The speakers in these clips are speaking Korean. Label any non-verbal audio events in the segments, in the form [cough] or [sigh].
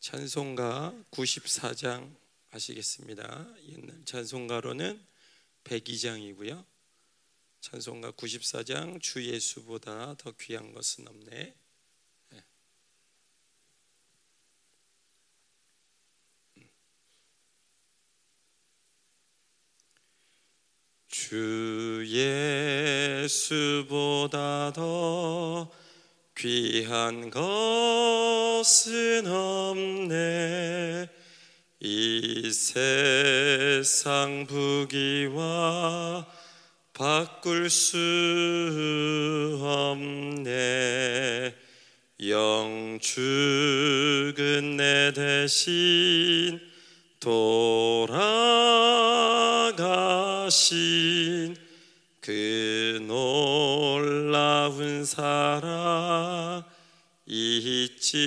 찬송가 94장 아시겠습니다. 옛날 찬송가로는 102장이고요. 찬송가 94장 주 예수보다 더 귀한 것은 없네. 네. 주 예수보다 더 귀한 것은 없네. 이 세상 부귀와 바꿀 수 없네. 영 죽은 내 대신 돌아가신 그 놀라운 사랑 잊지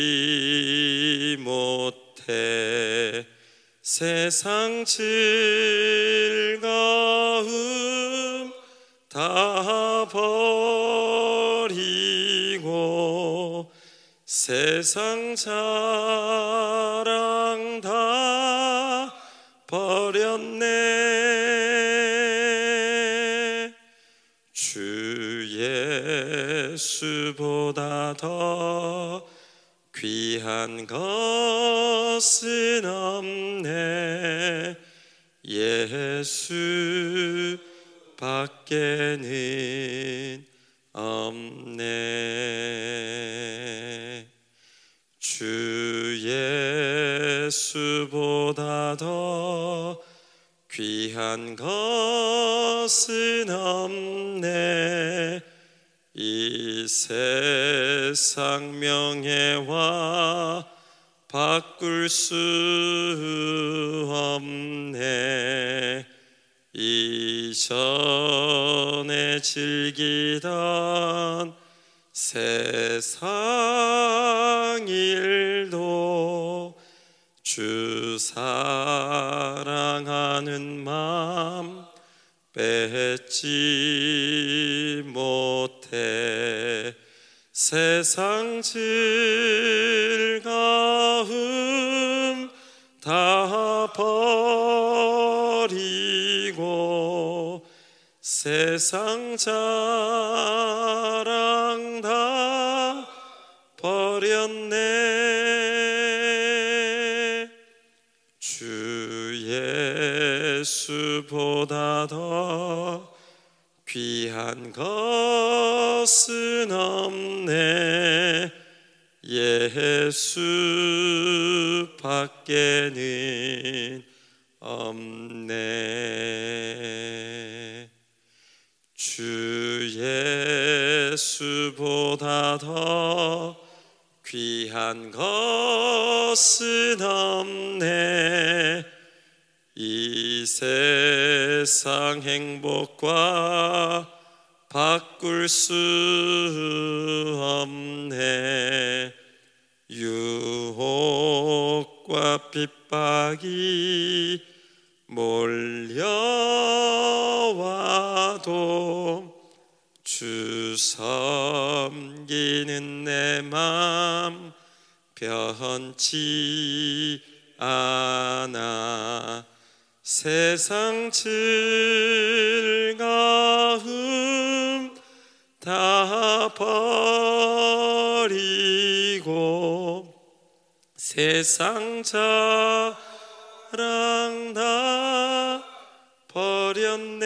못해 세상 즐거움 다 버리고 세상 자랑 다 버렸네 예수보다 더 귀한 것은 없네. 예수 밖에는 없네. 주 예수보다 더 귀한 것은 없네 이 세상 명예와 바꿀 수 없네. 이전에 즐기던 세상 일도 주 사랑하는 마음 뺏지 못해 세상 즐거움 다 버리고 세상 자랑 다 예수보다 더 귀한 것은 없네. 예수 밖에는 없네. 주 예수보다 더 귀한 것은 없네 이 세상 행복과 바꿀 수 없네. 유혹과 핍박이 몰려와도 주 섬기는 내 맘 변치 않아 세상 즐거움 다 버리고 세상 자랑 다 버렸네.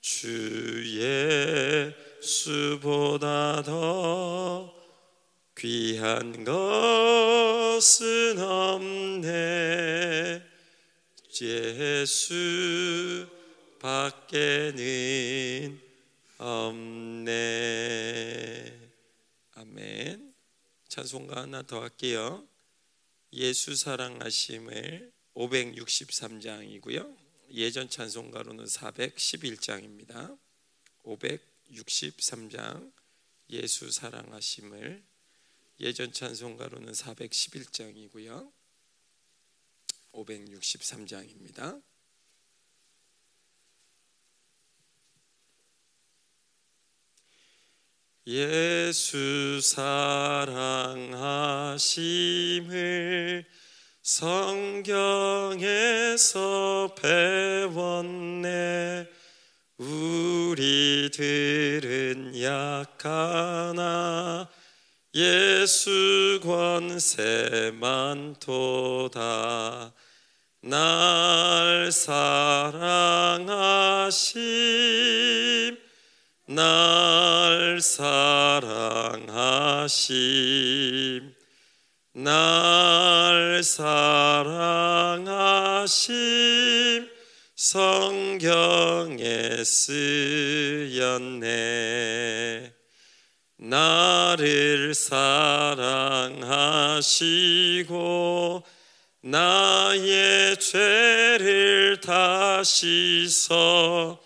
주 예수보다 더 귀한 것은 없네. 예수 밖에는 없네. 아멘. 찬송가 하나 더 할게요. 예수 사랑하심을 563장이고요. 예전 찬송가로는 411장입니다. 563장 예수 사랑하심을 예전 찬송가로는 411장이고요. 563장입니다. 예수 사랑하심을 성경에서 배웠네 우리들은 약하나 예수 권세만 도다. 날 사랑하심 날 사랑하심 날 사랑하심 성경에 쓰였네 나를 사랑하시고 나의 죄를 다 씻어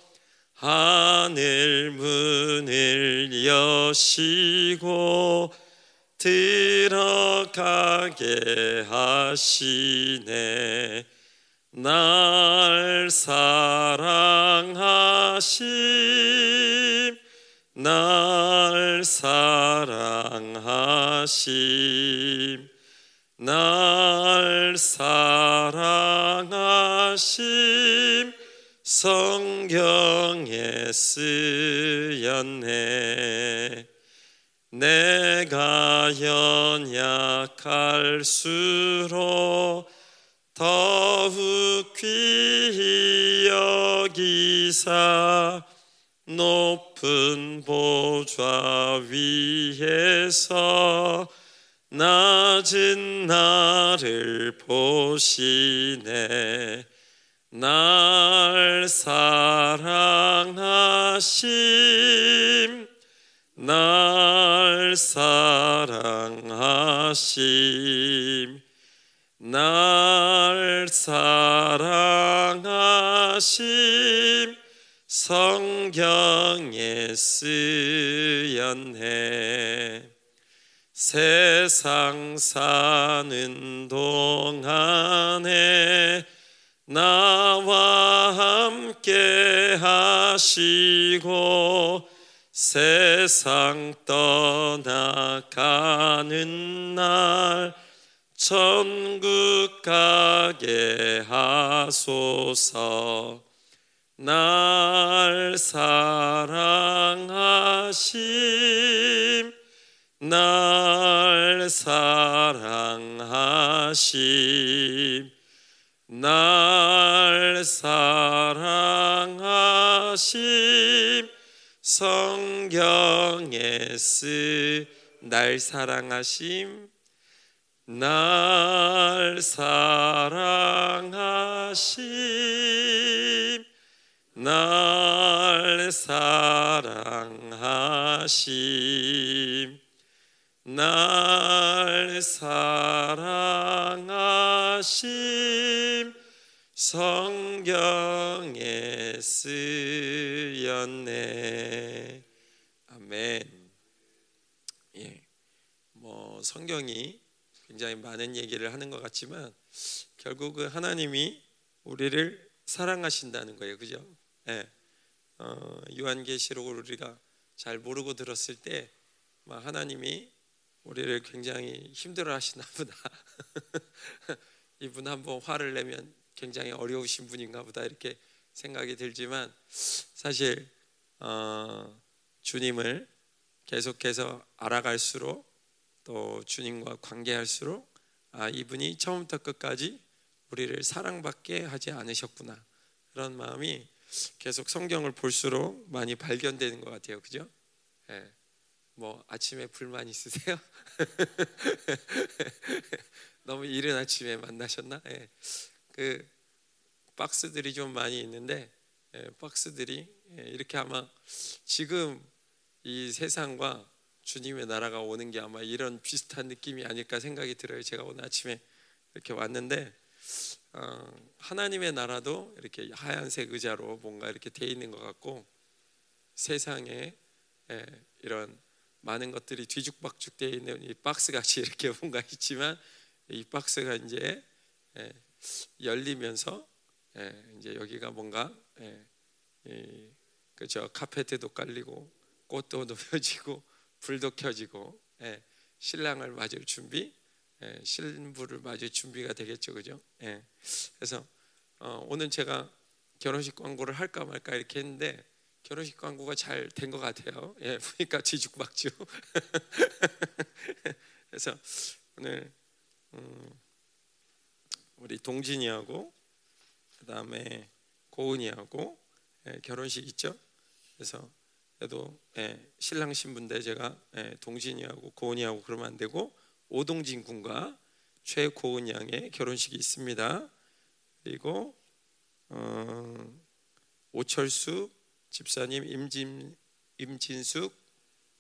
하늘 문을 여시고 들어가게 하시네. 날 사랑하심 날 사랑하심 날 사랑하심 성경에 쓰였네. 내가 연약할수록 더욱 귀히 여기사 높은 보좌 위에서 낮은 나를 보시네. 날 사랑하심 날 사랑하심 날 사랑하심 성경에 쓰였네. 세상 사는 동안에 나와 함께 하시고 세상 떠나가는 날 천국 가게 하소서 날 사랑하심 날 사랑하심 날 사랑하심 성경에 쓰날 사랑하심 날 사랑하심 날 사랑하심. 날 사랑하심. 성경에 쓰였네. 아멘. 예, 뭐 성경이 굉장히 많은 얘기를 하는 것 같지만 결국은 하나님이 우리를 사랑하신다는 거예요. 그죠? 예. 어, 요한계시록을 우리가 잘 모르고 들었을 때 하나님이 우리를 굉장히 힘들어 하시나 보다. [laughs] 이분 한번 화를 내면 굉장히 어려우신 분인가 보다 이렇게 생각이 들지만 사실 어, 주님을 계속해서 알아갈수록 또 주님과 관계할수록 아 이분이 처음부터 끝까지 우리를 사랑받게 하지 않으셨구나 그런 마음이 계속 성경을 볼수록 많이 발견되는 것 같아요, 그죠? 예. 뭐 아침에 불만 있으세요? [laughs] 너무 이른 아침에 만나셨나? 예. 그 박스들이 좀 많이 있는데 예, 박스들이 예, 이렇게 아마 지금 이 세상과 주님의 나라가 오는 게 아마 이런 비슷한 느낌이 아닐까 생각이 들어요. 제가 오늘 아침에 이렇게 왔는데 어, 하나님의 나라도 이렇게 하얀색 의자로 뭔가 이렇게 돼 있는 것 같고 세상에 예, 이런 많은 것들이 뒤죽박죽 되어 있는 이 박스 같이 [laughs] 이렇게 뭔가 있지만 이 박스가 이제 예, 열리면서 예, 이제 여기가 뭔가 그저 카페트도 깔리고 꽃도 [laughs] 놓여지고 불도 켜지고 예, 신랑을 맞을 준비, 예, 신부를 맞을 준비가 되겠죠, 그죠? 예, 그래서 어, 오늘 제가 결혼식 광고를 할까 말까 이렇게 했는데 결혼식 광고가 잘 된 것 같아요. 예, [laughs] 보니까 뒤죽박죽. [laughs] 그래서 오늘 음, 우리 동진이하고 그다음에 고은이하고 예, 결혼식 있죠. 그래서 그래도 예, 신랑 신부인데 제가 예, 동진이하고 고은이하고 그러면 안 되고 오동진 군과 최고은 양의 결혼식이 있습니다. 그리고 어, 오철수 집사님 임진 임진숙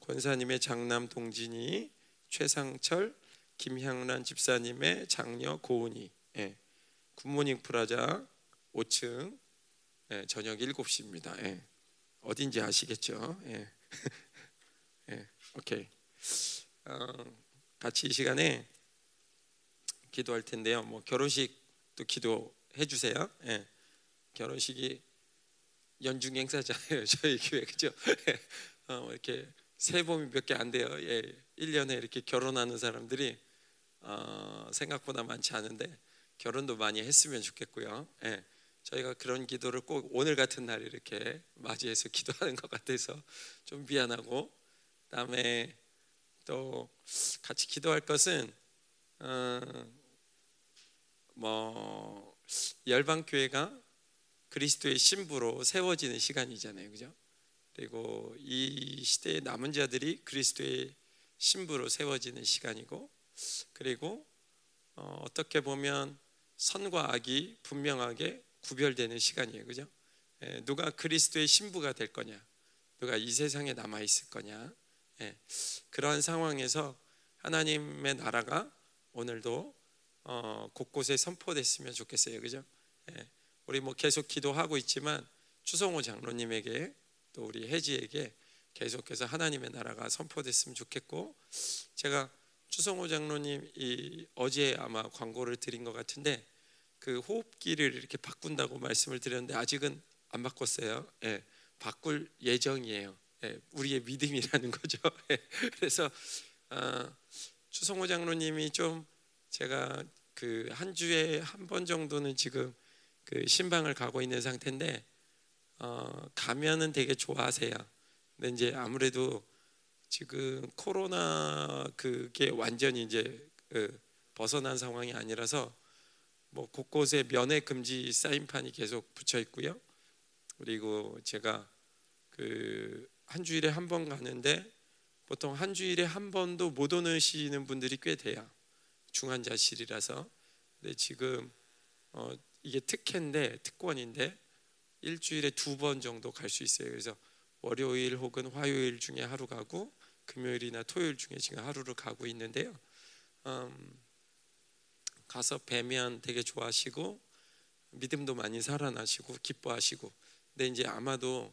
권사님의 장남 동진이 최상철 김향란 집사님의 장녀 고은이 예. 굿모닝 프라자 5층 예, 저녁 7시입니다. 예. 어딘지 아시겠죠? 예. [laughs] 예. 오케이. 어, 같이 이 시간에 기도할 텐데요. 뭐 결혼식도 기도해 주세요. 예. 결혼식이 연중 행사잖아요. [laughs] 저희 교회 그죠? [laughs] 어, 이렇게 세 봄이 몇 개 안 돼요. 예, 1년에 이렇게 결혼하는 사람들이 어, 생각보다 많지 않은데 결혼도 많이 했으면 좋겠고요. 예, 저희가 그런 기도를 꼭 오늘 같은 날 이렇게 맞이해서 [laughs] 기도하는 것 같아서 좀 미안하고 그다음에 또 같이 기도할 것은 어, 뭐 열방 교회가 그리스도의 신부로 세워지는 시간이잖아요, 그죠? 그리고 이 시대의 남은 자들이 그리스도의 신부로 세워지는 시간이고, 그리고 어, 어떻게 보면 선과 악이 분명하게 구별되는 시간이에요, 그죠? 예, 누가 그리스도의 신부가 될 거냐, 누가 이 세상에 남아 있을 거냐, 예, 그러한 상황에서 하나님의 나라가 오늘도 어, 곳곳에 선포됐으면 좋겠어요, 그죠? 예, 우리 뭐 계속 기도하고 있지만 추성호 장로님에게 또 우리 혜지에게 계속해서 하나님의 나라가 선포됐으면 좋겠고 제가 추성호 장로님 이 어제 아마 광고를 드린 것 같은데 그 호흡기를 이렇게 바꾼다고 말씀을 드렸는데 아직은 안 바꿨어요. 예, 바꿀 예정이에요. 예, 우리의 믿음이라는 [laughs] 거죠. 예, 그래서 아, 추성호 장로님이 좀 제가 그 한 주에 한 번 정도는 지금 그 신방을 가고 있는 상태인데 어, 가면은 되게 좋아하세요. 근데 이제 아무래도 지금 코로나 그게 완전히 이제 그 벗어난 상황이 아니라서 뭐 곳곳에 면회 금지 사인판이 계속 붙여 있고요. 그리고 제가 그 한 주일에 한 번 가는데 보통 한 주일에 한 번도 못 오시는 분들이 꽤 돼요. 중환자실이라서. 근데 지금 어 이게 특혜인데 특권인데 일주일에 두 번 정도 갈 수 있어요. 그래서 월요일 혹은 화요일 중에 하루 가고 금요일이나 토요일 중에 지금 하루를 가고 있는데요. 음, 가서 뵈면 되게 좋아하시고 믿음도 많이 살아나시고 기뻐하시고 근데 이제 아마도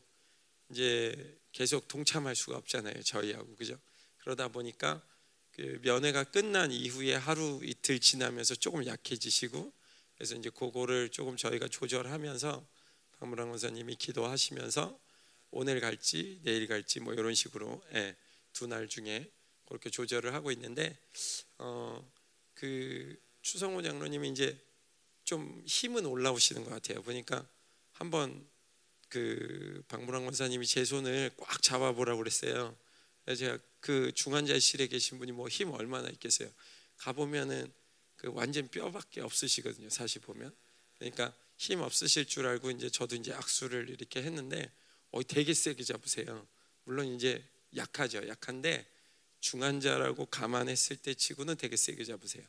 이제 계속 동참할 수가 없잖아요 저희하고 그죠 그러다 보니까 그 면회가 끝난 이후에 하루 이틀 지나면서 조금 약해지시고 그래서 이제 그거를 조금 저희가 조절하면서 박무랑 원사님이 기도하시면서 오늘 갈지 내일 갈지 뭐 이런 식으로 예, 두날 중에 그렇게 조절을 하고 있는데 어, 그 추성호 장로님이 이제 좀 힘은 올라오시는 것 같아요. 보니까 한번 그 박무랑 원사님이 제 손을 꽉 잡아보라고 그랬어요. 제가 그 중환자실에 계신 분이 뭐 힘 얼마나 있겠어요. 가 보면은 그 완전 뼈밖에 없으시거든요. 사실 보면 그러니까 힘 없으실 줄 알고 이제 저도 이제 악수를 이렇게 했는데 어 되게 세게 잡으세요. 물론 이제 약하죠. 약한데 중환자라고 감안했을 때 치고는 되게 세게 잡으세요.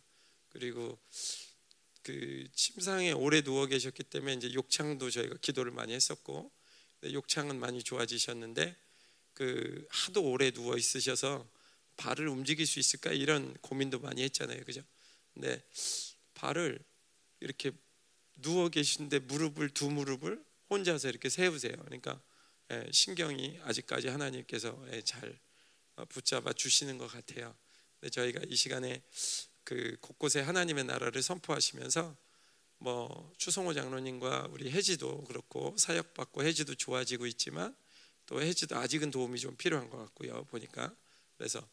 그리고 그 침상에 오래 누워 계셨기 때문에 이제 욕창도 저희가 기도를 많이 했었고 욕창은 많이 좋아지셨는데 그 하도 오래 누워 있으셔서 발을 움직일 수 있을까 이런 고민도 많이 했잖아요. 그죠? 근데 발을 이렇게 누워 계신데 무릎을 두 무릎을 혼자서 이렇게 세우세요. 그러니까 예, 신경이 아직까지 하나님께서 예, 잘 어, 붙잡아 주시는 것 같아요. 저희가 이 시간에 그 곳곳에 하나님의 나라를 선포하시면서 뭐 추성호 장로님과 우리 혜지도 그렇고 사역 받고 혜지도 좋아지고 있지만 또 혜지도 아직은 도움이 좀 필요한 것 같고요. 보니까 그래서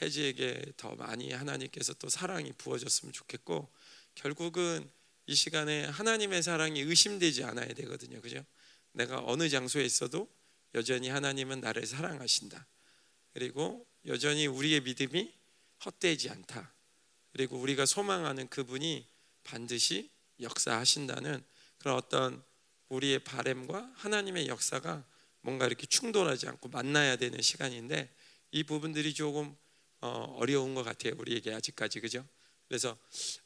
혜지에게 더 많이 하나님께서 또 사랑이 부어졌으면 좋겠고 결국은 이 시간에 하나님의 사랑이 의심되지 않아야 되거든요. 그죠? 내가 어느 장소에 있어도 여전히 하나님은 나를 사랑하신다. 그리고 여전히 우리의 믿음이 헛되지 않다. 그리고 우리가 소망하는 그분이 반드시 역사하신다는 그런 어떤 우리의 바램과 하나님의 역사가 뭔가 이렇게 충돌하지 않고 만나야 되는 시간인데 이 부분들이 조금 어, 어려운 것 같아요. 우리에게 아직까지 그죠? 그래서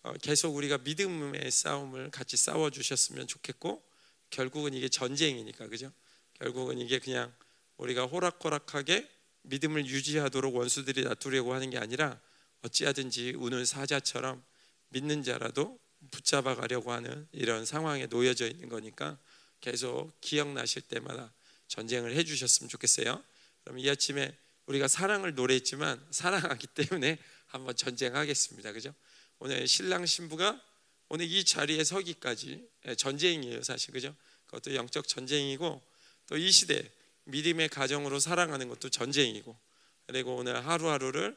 어, 계속 우리가 믿음의 싸움을 같이 싸워 주셨으면 좋겠고 결국은 이게 전쟁이니까 그죠? 결국은 이게 그냥 우리가 호락호락하게 믿음을 유지하도록 원수들이 놔두려고 하는 게 아니라 어찌하든지 우는 사자처럼 믿는 자라도 붙잡아 가려고 하는 이런 상황에 놓여져 있는 거니까 계속 기억나실 때마다 전쟁을 해 주셨으면 좋겠어요. 그럼 이 아침에 우리가 사랑을 노래했지만 사랑하기 때문에 한번 전쟁하겠습니다. 그죠? 오늘 신랑 신부가 오늘 이 자리에 서기까지 예, 전쟁이에요, 사실 그죠? 그것도 영적 전쟁이고 또 이 시대 믿음의 가정으로 살아가는 것도 전쟁이고 그리고 오늘 하루하루를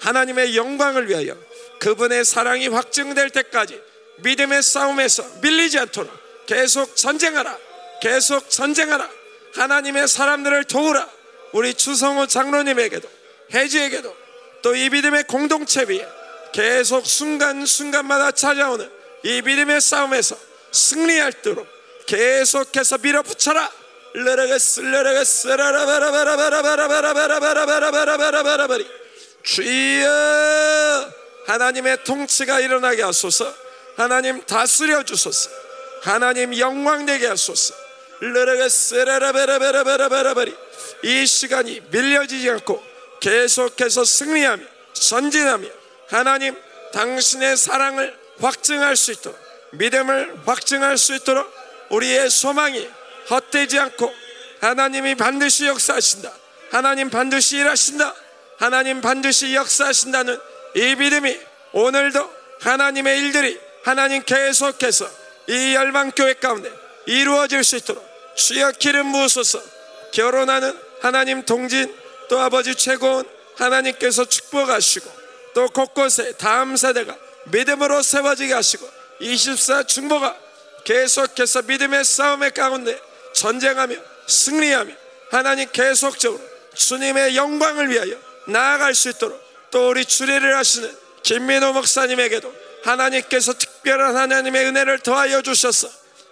하나님의 영광을 위하여 그분의 사랑이 확증될 때까지 믿음의 싸움에서 밀리지 않도록 계속 전쟁하라. 계속 전쟁하라. 하나님의 사람들을 도우라. 우리 추성호 장로님에게도 해지에게도 또 이 믿음의 공동체 위에 계속 순간순간마다 찾아오는 이 믿음의 싸움에서 승리할도록 계속해서 밀어붙여라. 주여 하나님의 통치가 일어나게 하소서 하나님 다스려 주소서 하나님 영광 되게 하소서 이 시간이 밀려지지 않고 계속해서 승리하며 전진하며 하나님 당신의 사랑을 확증할 수 있도록 믿음을 확증할 수 있도록 우리의 소망이 헛되지 않고 하나님이 반드시 역사하신다. 하나님 반드시 일하신다. 하나님 반드시 역사하신다는 이 믿음이 오늘도 하나님의 일들이 하나님 계속해서 이 열방교회 가운데 이루어질 수 있도록 주여 기름 부으소서 결혼하는 하나님 동진 또 아버지 최고원 하나님께서 축복하시고 또 곳곳에 다음 세대가 믿음으로 세워지게 하시고 24 중보가 계속해서 믿음의 싸움의 가운데 전쟁하며 승리하며 하나님 계속적으로 주님의 영광을 위하여 나아갈 수 있도록 또 우리 주례를 하시는 김민호 목사님에게도 하나님께서 특별한 하나님의 은혜를 더하여 주셔서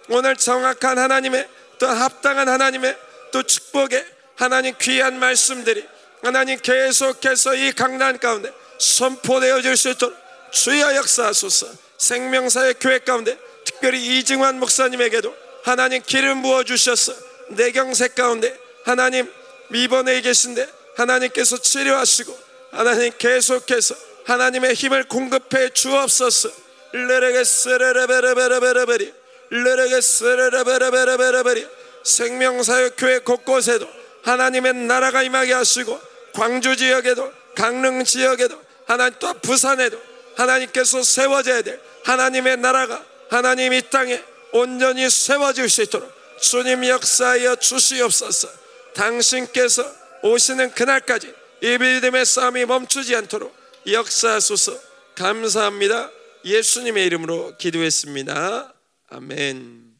오늘 정확한 하나님의 또 합당한 하나님의 또 축복의 하나님 귀한 말씀들이 하나님 계속해서 이 강단 가운데 선포되어 질 수 있도록 주여 역사하소서. 생명사의 교회 가운데 특별히 이증환 목사님에게도 하나님 기름 부어 주셔서 내경색 가운데 하나님 입원해 계신데 하나님께서 치료하시고 하나님 계속해서 하나님의 힘을 공급해 주옵소서. 레레게스레레베레베레베레베리 레레게스레레베레베레베레베리. 생명사역 교회 곳곳에도 하나님의 나라가 임하게 하시고 광주 지역에도 강릉 지역에도 하나님 또 부산에도 하나님께서 세워져야 될 하나님의 나라가 하나님 이 땅에 온전히 세워질 수 있도록 주님 역사하여 주시옵소서. 당신께서 오시는 그날까지 이 믿음의 싸움이 멈추지 않도록 역사하소서. 감사합니다. 예수님의 이름으로 기도했습니다. 아멘.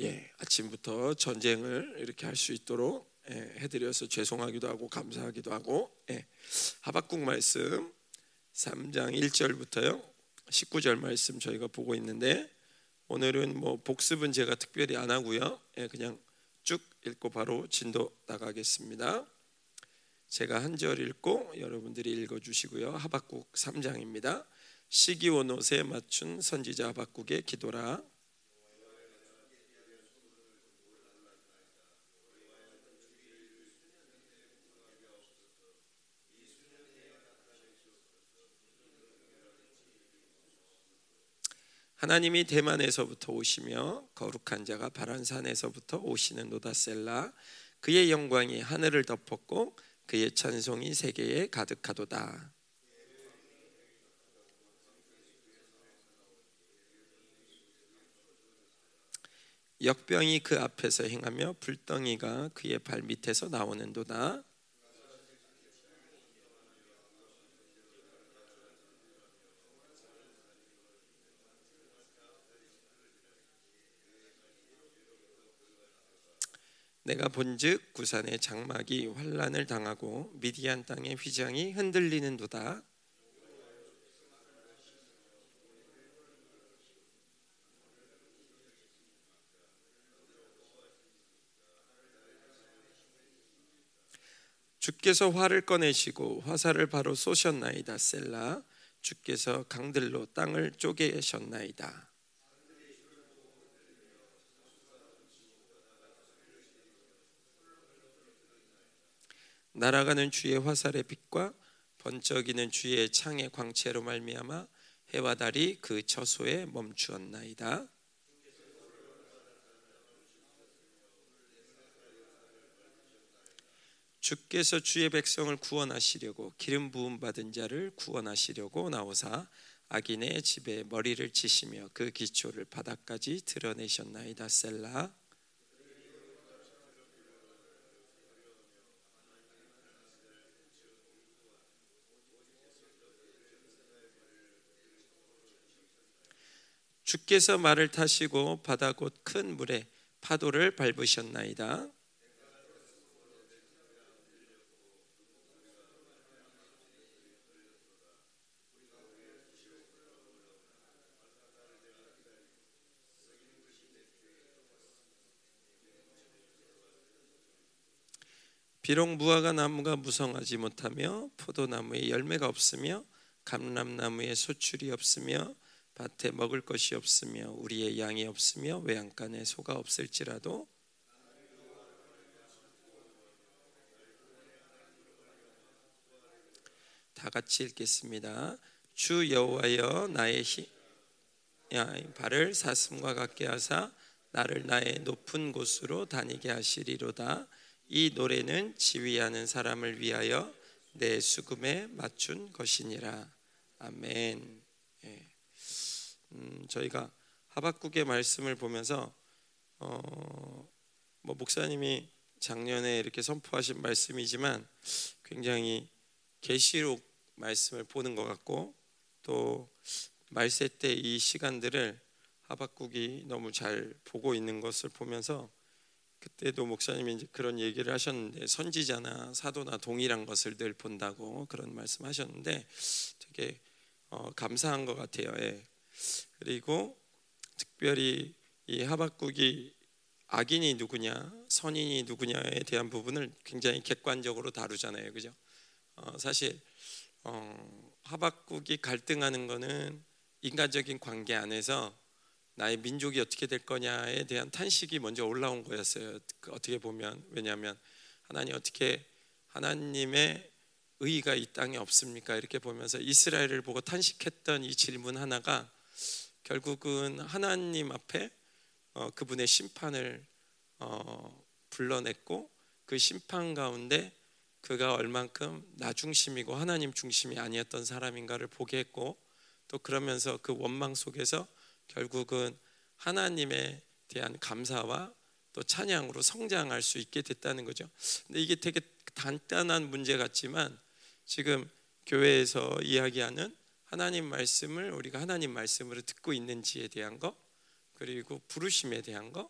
예, 아침부터 전쟁을 이렇게 할 수 있도록 예, 해드려서 죄송하기도 하고 감사하기도 하고 예, 하박국 말씀 3장 1절부터요. 19절 말씀 저희가 보고 있는데 오늘은 뭐 복습은 제가 특별히 안 하고요. 예, 그냥 쭉 읽고 바로 진도 나가겠습니다. 제가 한 절 읽고 여러분들이 읽어 주시고요. 하박국 3장입니다. 시기온 옷에 맞춘 선지자 하박국의 기도라 하나님이 대만에서부터 오시며 거룩한 자가 바란산에서부터 오시는 노다셀라 그의 영광이 하늘을 덮었고 그의 찬송이 세계에 가득하도다. 역병이 그 앞에서 행하며 불덩이가 그의 발 밑에서 나오는도다. 내가 본즉 구산의 장막이 환란을 당하고 미디안 땅의 휘장이 흔들리는도다. 주께서 활을 꺼내시고 화살을 바로 쏘셨나이다 셀라 주께서 강들로 땅을 쪼개셨나이다 날아가는 주의 화살의 빛과 번쩍이는 주의 창의 광채로 말미암아 해와 달이 그 처소에 멈추었나이다. 주께서 주의 백성을 구원하시려고 기름 부음 받은 자를 구원하시려고 나오사 악인의 집에 머리를 치시며 그 기초를 바닥까지 드러내셨나이다 셀라 주께서 말을 타시고 바다 곧 큰 물에 파도를 밟으셨나이다. 비록 무화과 나무가 무성하지 못하며 포도나무에 열매가 없으며 감람나무에 소출이 없으며 밭에 먹을 것이 없으며 우리의 양이 없으며 외양간에 소가 없을지라도 다 같이 읽겠습니다. 주 여호와여 나의 히, 발을 사슴과 같게 하사 나를 나의 높은 곳으로 다니게 하시리로다. 이 노래는 지휘하는 사람을 위하여 내 수금에 맞춘 것이니라. 아멘. 음, 저희가 하박국의 말씀을 보면서 어, 뭐 목사님이 작년에 이렇게 선포하신 말씀이지만 굉장히 계시록 말씀을 보는 것 같고 또 말세 때 이 시간들을 하박국이 너무 잘 보고 있는 것을 보면서 그때도 목사님이 이제 그런 얘기를 하셨는데 선지자나 사도나 동일한 것을 늘 본다고 그런 말씀하셨는데 되게 어, 감사한 것 같아요. 예. 그리고 특별히 이 하박국이 악인이 누구냐, 선인이 누구냐에 대한 부분을 굉장히 객관적으로 다루잖아요, 그죠? 어, 사실 어, 하박국이 갈등하는 것은 인간적인 관계 안에서 나의 민족이 어떻게 될 거냐에 대한 탄식이 먼저 올라온 거였어요. 그 어떻게 보면 왜냐하면 하나님 어떻게 하나님의 의의가 이 땅에 없습니까? 이렇게 보면서 이스라엘을 보고 탄식했던 이 질문 하나가 결국은 하나님 앞에 어, 그분의 심판을 어, 불러냈고 그 심판 가운데 그가 얼만큼 나 중심이고 하나님 중심이 아니었던 사람인가를 보게 했고 또 그러면서 그 원망 속에서 결국은 하나님에 대한 감사와 또 찬양으로 성장할 수 있게 됐다는 거죠. 근데 이게 되게 간단한 문제 같지만 지금 교회에서 이야기하는 하나님 말씀을 우리가 하나님 말씀으로 듣고 있는지에 대한 거 그리고 부르심에 대한 거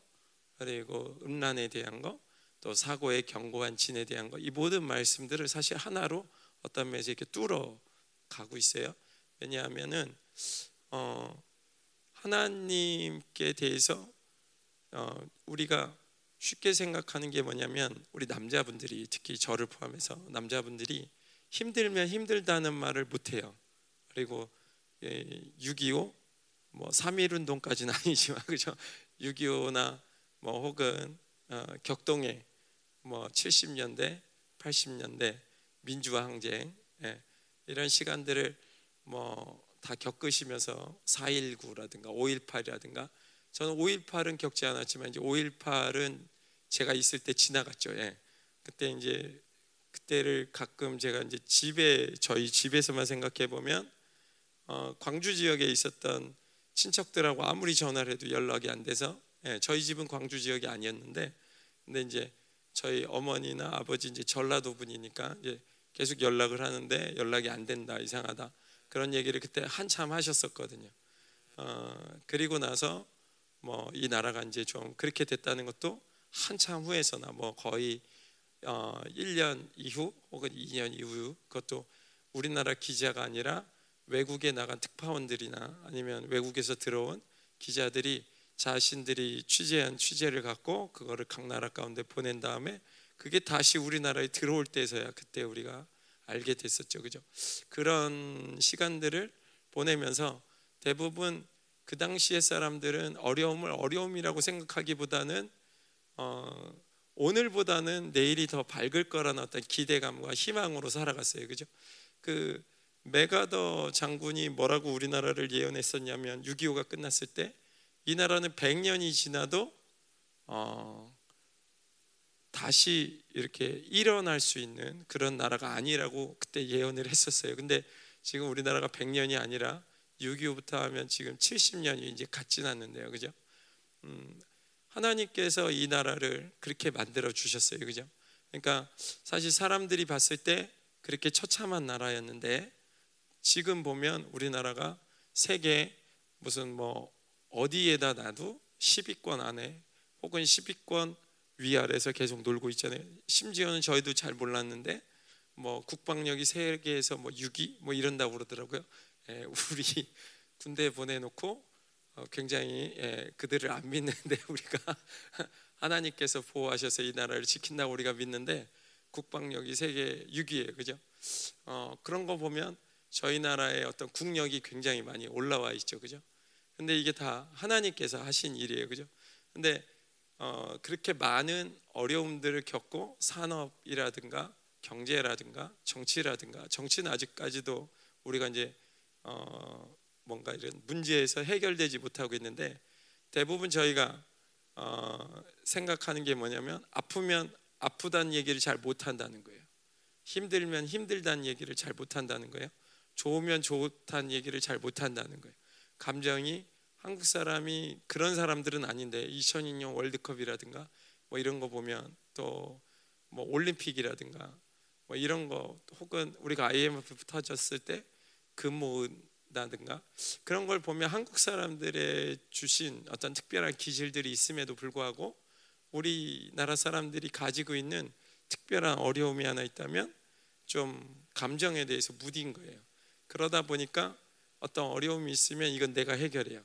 그리고 음란에 대한 거 또 사고의 견고한 진에 대한 거 이 모든 말씀들을 사실 하나로 어떤 면에서 이렇게 뚫어 가고 있어요. 왜냐하면은 어 하나님께 대해서 어 우리가 쉽게 생각하는 게 뭐냐면 우리 남자분들이 특히 저를 포함해서 남자분들이 힘들면 힘들다는 말을 못 해요. 그리고 6.25, 예, 뭐3.1 운동까지는 [laughs] 아니지만 그죠? 6.25나 뭐 혹은 어, 격동의 뭐 70년대, 80년대 민주화 항쟁 예, 이런 시간들을 뭐 다 겪으시면서 4.19라든가 5.18이라든가 저는 5.18은 겪지 않았지만 이제 5.18은 제가 있을 때 지나갔죠. 예. 그때 이제 그때를 가끔 제가 이제 집에 저희 집에서만 생각해 보면 어, 광주 지역에 있었던 친척들하고 아무리 전화를 해도 연락이 안 돼서 예, 저희 집은 광주 지역이 아니었는데 근데 이제 저희 어머니나 아버지 이제 전라도 분이니까 이제 계속 연락을 하는데 연락이 안 된다 이상하다 그런 얘기를 그때 한참 하셨었거든요. 어, 그리고 나서 뭐 이 나라가 이제 좀 그렇게 됐다는 것도 한참 후에서나 뭐 거의 어, 1년 이후 혹은 2년 이후 그것도 우리나라 기자가 아니라 외국에 나간 특파원들이나 아니면 외국에서 들어온 기자들이 자신들이 취재한 취재를 갖고 그거를 각 나라 가운데 보낸 다음에 그게 다시 우리나라에 들어올 때서야 그때 우리가 알게 됐었죠. 그죠? 그런 시간들을 보내면서 대부분 그 당시의 사람들은 어려움을 어려움이라고 생각하기보다는 어, 오늘보다는 내일이 더 밝을 거라는 어떤 기대감과 희망으로 살아갔어요. 그죠? 그 메가더 장군이 뭐라고 우리나라를 예언했었냐면 6.25가 끝났을 때 이 나라는 100년이 지나도 어, 다시 이렇게 일어날 수 있는 그런 나라가 아니라고 그때 예언을 했었어요. 근데 지금 우리나라가 100년이 아니라 6.25부터 하면 지금 70년이 이제 갓 지났는데요. 그죠? 음, 하나님께서 이 나라를 그렇게 만들어 주셨어요. 그죠? 그러니까 사실 사람들이 봤을 때 그렇게 처참한 나라였는데 지금 보면 우리나라가 세계 무슨 뭐 어디에다 놔도 10위권 안에 혹은 10위권 위아래에서 계속 놀고 있잖아요. 심지어는 저희도 잘 몰랐는데 뭐 국방력이 세계에서 뭐 6위 뭐 이런다고 그러더라고요. 예, 우리 [laughs] 군대 보내놓고 어, 굉장히 예, 그들을 안 믿는데 [laughs] 우리가 하나님께서 보호하셔서 이 나라를 지킨다고 우리가 믿는데 국방력이 세계 6위예요, 그죠? 어, 그런 거 보면 저희 나라의 어떤 국력이 굉장히 많이 올라와 있죠, 그죠? 근데 이게 다 하나님께서 하신 일이에요, 그죠? 근데 어, 그렇게 많은 어려움들을 겪고 산업이라든가 경제라든가 정치라든가 정치는 아직까지도 우리가 이제 어, 뭔가 이런 문제에서 해결되지 못하고 있는데 대부분 저희가 어, 생각하는 게 뭐냐면 아프면 아프다는 얘기를 잘 못한다는 거예요. 힘들면 힘들다는 얘기를 잘 못한다는 거예요. 좋으면 좋다는 얘기를 잘 못한다는 거예요. 감정이 한국 사람이 그런 사람들은 아닌데 2002년 월드컵이라든가 뭐 이런 거 보면 또 뭐 올림픽이라든가 뭐 이런 거 혹은 우리가 IMF 터졌을 때 근무라든가 그런 걸 보면 한국 사람들의 주신 어떤 특별한 기질들이 있음에도 불구하고 우리나라 사람들이 가지고 있는 특별한 어려움이 하나 있다면 좀 감정에 대해서 무딘 거예요. 그러다 보니까 어떤 어려움이 있으면 이건 내가 해결해요.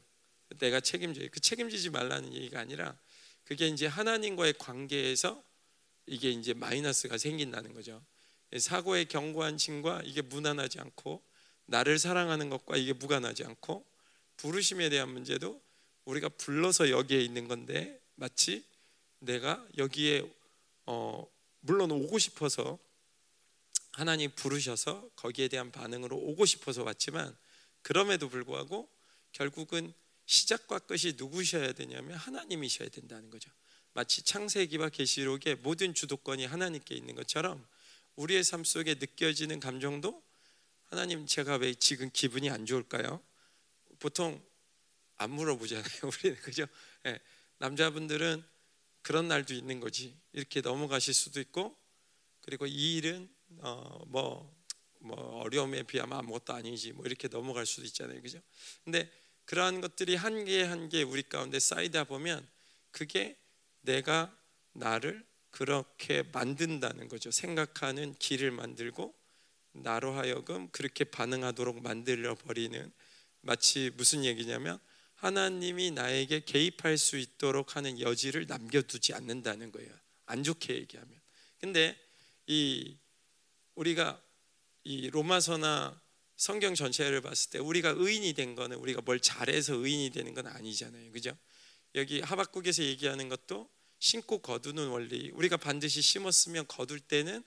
내가 책임져요. 그 책임지지 말라는 얘기가 아니라 그게 이제 하나님과의 관계에서 이게 이제 마이너스가 생긴다는 거죠. 사고의 견고한 징과 이게 무난하지 않고 나를 사랑하는 것과 이게 무관하지 않고 부르심에 대한 문제도 우리가 불러서 여기에 있는 건데 마치 내가 여기에 어 물론 오고 싶어서 하나님 부르셔서 거기에 대한 반응으로 오고 싶어서 왔지만 그럼에도 불구하고 결국은 시작과 끝이 누구셔야 되냐면 하나님이셔야 된다는 거죠. 마치 창세기와 계시록의 모든 주도권이 하나님께 있는 것처럼 우리의 삶 속에 느껴지는 감정도 하나님 제가 왜 지금 기분이 안 좋을까요? 보통 안 물어보잖아요. [laughs] 우리는 그죠? 네, 남자분들은 그런 날도 있는 거지. 이렇게 넘어가실 수도 있고 그리고 이 일은 어, 뭐, 뭐 어려움에 비하면 아무것도 아니지 뭐 이렇게 넘어갈 수도 있잖아요. 그죠? 근데 그러한 것들이 한 개 한 개 우리 가운데 쌓이다 보면 그게 내가 나를 그렇게 만든다는 거죠. 생각하는 길을 만들고 나로 하여금 그렇게 반응하도록 만들어 버리는 마치 무슨 얘기냐면 하나님이 나에게 개입할 수 있도록 하는 여지를 남겨두지 않는다는 거예요. 안 좋게 얘기하면. 근데 이 우리가 이 로마서나 성경 전체를 봤을 때 우리가 의인이 된 거는 우리가 뭘 잘해서 의인이 되는 건 아니잖아요. 그죠? 여기 하박국에서 얘기하는 것도 심고 거두는 원리. 우리가 반드시 심었으면 거둘 때는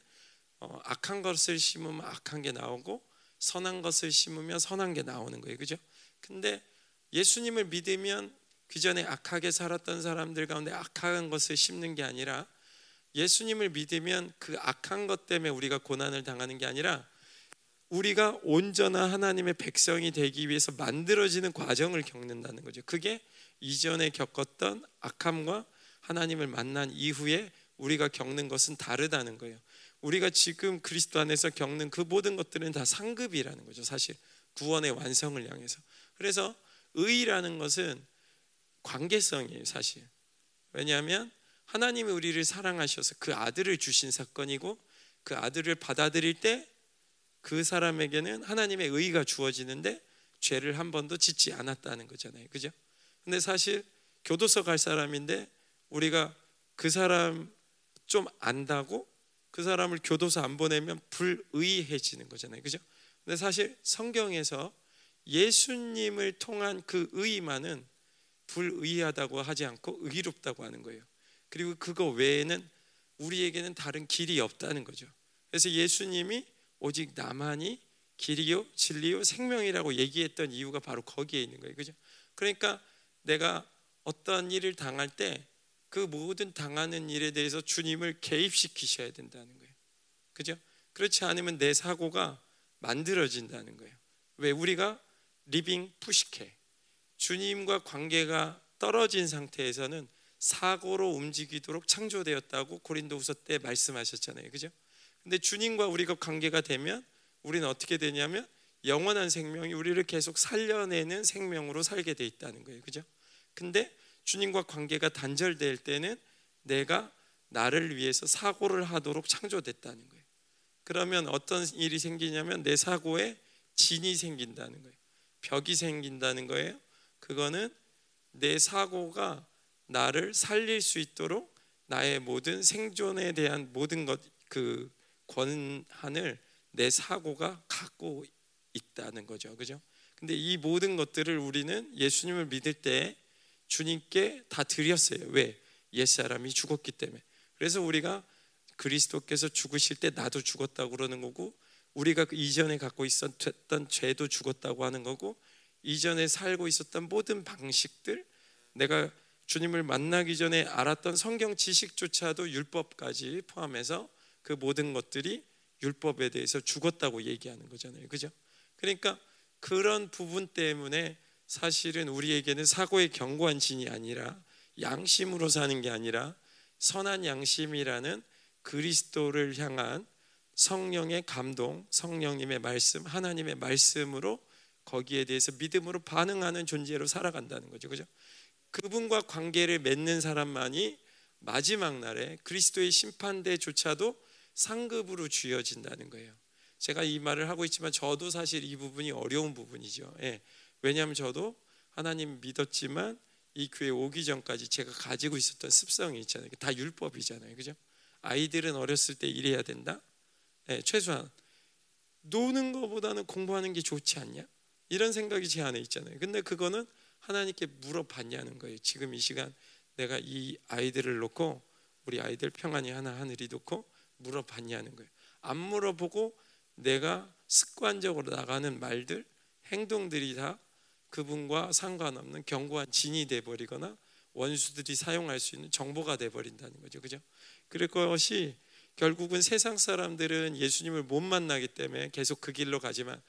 어, 악한 것을 심으면 악한 게 나오고 선한 것을 심으면 선한 게 나오는 거예요. 그죠? 근데 예수님을 믿으면 그 전에 악하게 살았던 사람들 가운데 악한 것을 심는 게 아니라 예수님을 믿으면 그 악한 것 때문에 우리가 고난을 당하는 게 아니라 우리가 온전한 하나님의 백성이 되기 위해서 만들어지는 과정을 겪는다는 거죠. 그게 이전에 겪었던 악함과 하나님을 만난 이후에 우리가 겪는 것은 다르다는 거예요. 우리가 지금 그리스도 안에서 겪는 그 모든 것들은 다 상급이라는 거죠. 사실 구원의 완성을 향해서. 그래서 의라는 것은 관계성이에요, 사실. 왜냐하면 하나님이 우리를 사랑하셔서 그 아들을 주신 사건이고 그 아들을 받아들일 때 그 사람에게는 하나님의 의가 주어지는데 죄를 한 번도 짓지 않았다는 거잖아요. 그죠? 근데 사실 교도소 갈 사람인데 우리가 그 사람 좀 안다고 그 사람을 교도소 안 보내면 불의해지는 거잖아요. 그죠? 근데 사실 성경에서 예수님을 통한 그 의만은 불의하다고 하지 않고 의롭다고 하는 거예요. 그리고 그거 외에는 우리에게는 다른 길이 없다는 거죠. 그래서 예수님이 오직 나만이 길이요 진리요 생명이라고 얘기했던 이유가 바로 거기에 있는 거예요. 그죠? 그러니까 내가 어떤 일을 당할 때 그 모든 당하는 일에 대해서 주님을 개입시키셔야 된다는 거예요. 그죠? 그렇지 않으면 내 사고가 만들어진다는 거예요. 왜 우리가 living psyche 주님과 관계가 떨어진 상태에서는 사고로 움직이도록 창조되었다고 고린도후서 때 말씀하셨잖아요. 그죠? 근데 주님과 우리가 관계가 되면 우리는 어떻게 되냐면 영원한 생명이 우리를 계속 살려내는 생명으로 살게 돼 있다는 거예요. 그죠? 근데 주님과 관계가 단절될 때는 내가 나를 위해서 사고를 하도록 창조됐다는 거예요. 그러면 어떤 일이 생기냐면 내 사고에 진이 생긴다는 거예요. 벽이 생긴다는 거예요. 그거는 내 사고가 나를 살릴 수 있도록 나의 모든 생존에 대한 모든 것 그 권한을 내 사고가 갖고 있다는 거죠. 그죠? 근데 이 모든 것들을 우리는 예수님을 믿을 때 주님께 다 드렸어요. 왜? 옛사람이 죽었기 때문에. 그래서 우리가 그리스도께서 죽으실 때 나도 죽었다고 그러는 거고 우리가 그 이전에 갖고 있었던 죄도 죽었다고 하는 거고 이전에 살고 있었던 모든 방식들 내가 주님을 만나기 전에 알았던 성경 지식조차도 율법까지 포함해서 그 모든 것들이 율법에 대해서 죽었다고 얘기하는 거잖아요. 그죠? 그러니까 그런 부분 때문에 사실은 우리에게는 사고의 견고한 진이 아니라 양심으로 사는 게 아니라 선한 양심이라는 그리스도를 향한 성령의 감동, 성령님의 말씀, 하나님의 말씀으로 거기에 대해서 믿음으로 반응하는 존재로 살아간다는 거죠. 그죠? 그분과 관계를 맺는 사람만이 마지막 날에 그리스도의 심판대조차도 상급으로 주어진다는 거예요. 제가 이 말을 하고 있지만 저도 사실 이 부분이 어려운 부분이죠. 예. 왜냐하면 저도 하나님 믿었지만 이 교회 오기 전까지 제가 가지고 있었던 습성이 있잖아요. 다 율법이잖아요. 그죠? 아이들은 어렸을 때 이래야 된다. 예, 최소한 노는 것보다는 공부하는 게 좋지 않냐? 이런 생각이 제 안에 있잖아요. 근데 그거는 하나님께 물어봤냐는 거예요. 지금 이 시간 내가 이 아이들을 놓고 우리 아이들 평안히 하나 하늘이 놓고 물어봤냐는 거예요. 안 물어보고 내가 습관적으로 나가는 말들, 행동들이 다 그분과 상관없는 견고한 진이 돼 버리거나 원수들이 사용할 수 있는 정보가 돼 버린다는 거죠. 그죠? 그럴 것이 결국은 세상 사람들은 예수님을 못 만나기 때문에 계속 그 길로 가지만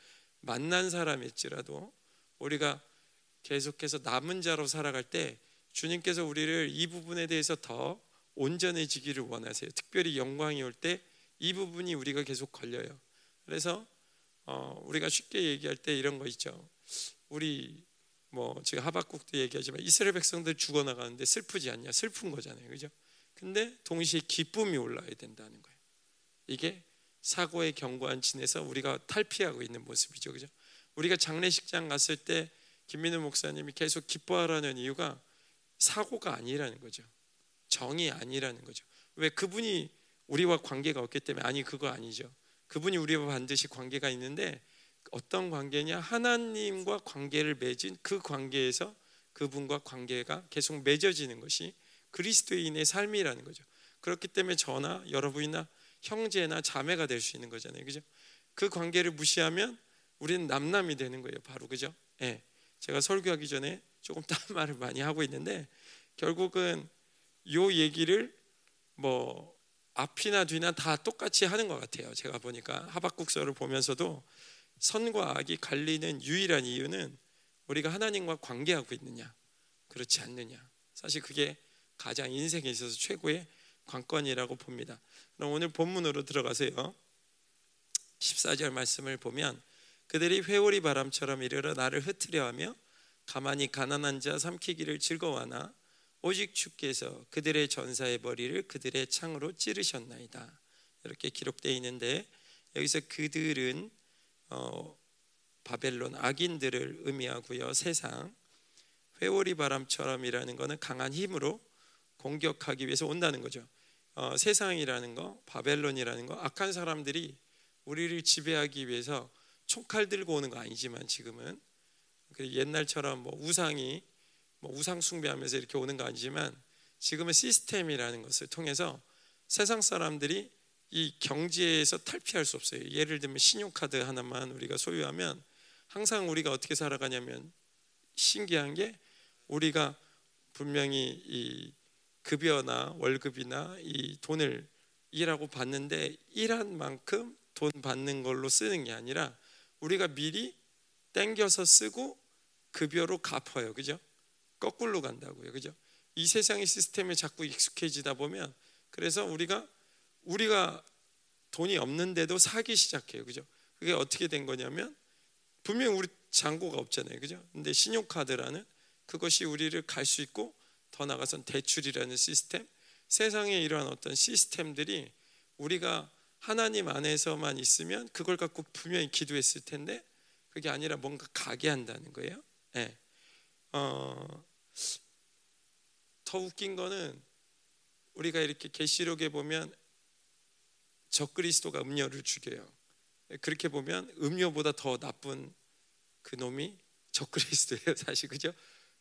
만난 사람일지라도 우리가 계속해서 남은 자로 살아갈 때 주님께서 우리를 이 부분에 대해서 더 온전해지기를 원하세요. 특별히 영광이 올 때 이 부분이 우리가 계속 걸려요. 그래서 어, 우리가 쉽게 얘기할 때 이런 거 있죠. 우리 뭐 제가 하박국도 얘기하지만 이스라엘 백성들 죽어 나가는데 슬프지 않냐? 슬픈 거잖아요. 그죠? 근데 동시에 기쁨이 올라야 된다는 거예요. 이게 사고의 견고한 진에서 우리가 탈피하고 있는 모습이죠. 그죠? 우리가 장례식장 갔을 때 김민우 목사님이 계속 기뻐하라는 이유가 사고가 아니라는 거죠. 정이 아니라는 거죠. 왜 그분이 우리와 관계가 없기 때문에 아니 그거 아니죠. 그분이 우리와 반드시 관계가 있는데 어떤 관계냐? 하나님과 관계를 맺은 그 관계에서 그분과 관계가 계속 맺어지는 것이 그리스도인의 삶이라는 거죠. 그렇기 때문에 저나 여러분이나 형제나 자매가 될 수 있는 거잖아요. 그죠? 그 관계를 무시하면 우리는 남남이 되는 거예요. 바로 그죠? 예. 제가 설교하기 전에 조금 다른 [laughs] 말을 많이 하고 있는데 결국은 요 얘기를 뭐 앞이나 뒤나 다 똑같이 하는 것 같아요. 제가 보니까 하박국서를 보면서도 선과 악이 갈리는 유일한 이유는 우리가 하나님과 관계하고 있느냐, 그렇지 않느냐. 사실 그게 가장 인생에 있어서 최고의 관건이라고 봅니다. 그럼 오늘 본문으로 들어가세요. 14절 말씀을 보면 그들이 회오리 바람처럼 이르러 나를 흩으려 하며 가만히 가난한 자 삼키기를 즐거워하나 오직 주께서 그들의 전사의 머리를 그들의 창으로 찌르셨나이다. 이렇게 기록되어 있는데 여기서 그들은 어, 바벨론 악인들을 의미하고요. 세상 회오리 바람처럼이라는 것은 강한 힘으로 공격하기 위해서 온다는 거죠. 어, 세상이라는 거, 바벨론이라는 거, 악한 사람들이 우리를 지배하기 위해서 총칼 들고 오는 거 아니지만 지금은 그 옛날처럼 뭐 우상이 뭐 우상 숭배하면서 이렇게 오는 거 아니지만 지금은 시스템이라는 것을 통해서 세상 사람들이 이 경제에서 탈피할 수 없어요. 예를 들면 신용카드 하나만 우리가 소유하면 항상 우리가 어떻게 살아가냐면 신기한 게 우리가 분명히 이 급여나 월급이나 이 돈을 일하고 받는데 일한 만큼 돈 받는 걸로 쓰는 게 아니라 우리가 미리 땡겨서 쓰고 급여로 갚아요. 그죠? 거꾸로 간다고요. 그죠? 이 세상의 시스템에 자꾸 익숙해지다 보면 그래서 우리가 우리가 돈이 없는데도 사기 시작해요. 그죠? 그게 어떻게 된 거냐면 분명 우리 잔고가 없잖아요. 그죠? 근데 신용카드라는 그것이 우리를 갈 수 있고 더 나가선 대출이라는 시스템 세상에 이러한 어떤 시스템들이 우리가 하나님 안에서만 있으면 그걸 갖고 분명히 기도했을 텐데 그게 아니라 뭔가 가게 한다는 거예요. 네. 어, 더 웃긴 거는 우리가 이렇게 계시록에 보면 적그리스도가 음료를 죽여요. 그렇게 보면 음료보다 더 나쁜 그 놈이 적그리스도예요, 사실 그죠?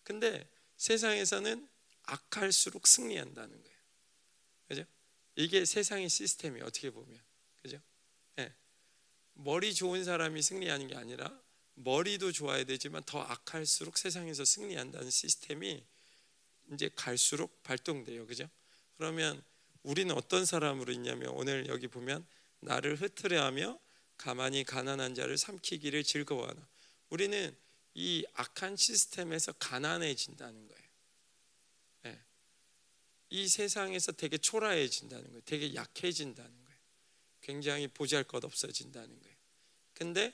근데 세상에서는 악할수록 승리한다는 거예요. 그죠? 이게 세상의 시스템이 어떻게 보면 그죠? 네. 머리 좋은 사람이 승리하는 게 아니라 머리도 좋아야 되지만 더 악할수록 세상에서 승리한다는 시스템이 이제 갈수록 발동돼요. 그죠? 그러면 우리는 어떤 사람으로 있냐면 오늘 여기 보면 나를 흩으려 하며 가만히 가난한 자를 삼키기를 즐거워하나. 우리는 이 악한 시스템에서 가난해진다는 거예요. 네. 이 세상에서 되게 초라해진다는 거예요. 되게 약해진다는 거예요. 굉장히 보잘 것 없어진다는 거예요. 근데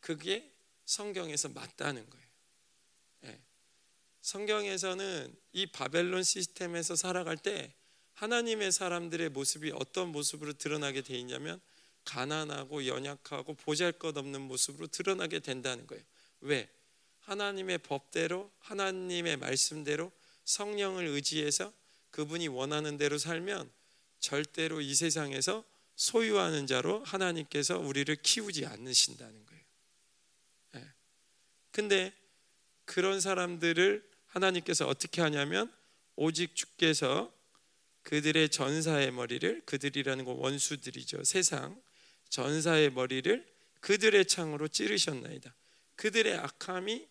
그게 성경에서 맞다는 거예요. 네. 성경에서는 이 바벨론 시스템에서 살아갈 때 하나님의 사람들의 모습이 어떤 모습으로 드러나게 돼 있냐면 가난하고 연약하고 보잘것없는 모습으로 드러나게 된다는 거예요. 왜? 하나님의 법대로 하나님의 말씀대로 성령을 의지해서 그분이 원하는 대로 살면 절대로 이 세상에서 소유하는 자로 하나님께서 우리를 키우지 않으신다는 거예요. 네. 근데 그런 사람들을 하나님께서 어떻게 하냐면 오직 주께서 그들의 전사의 머리를 그들이라는 건 원수들이죠. 세상 전사의 머리를 그들의 창으로 찌르셨나이다. 그들의 악함이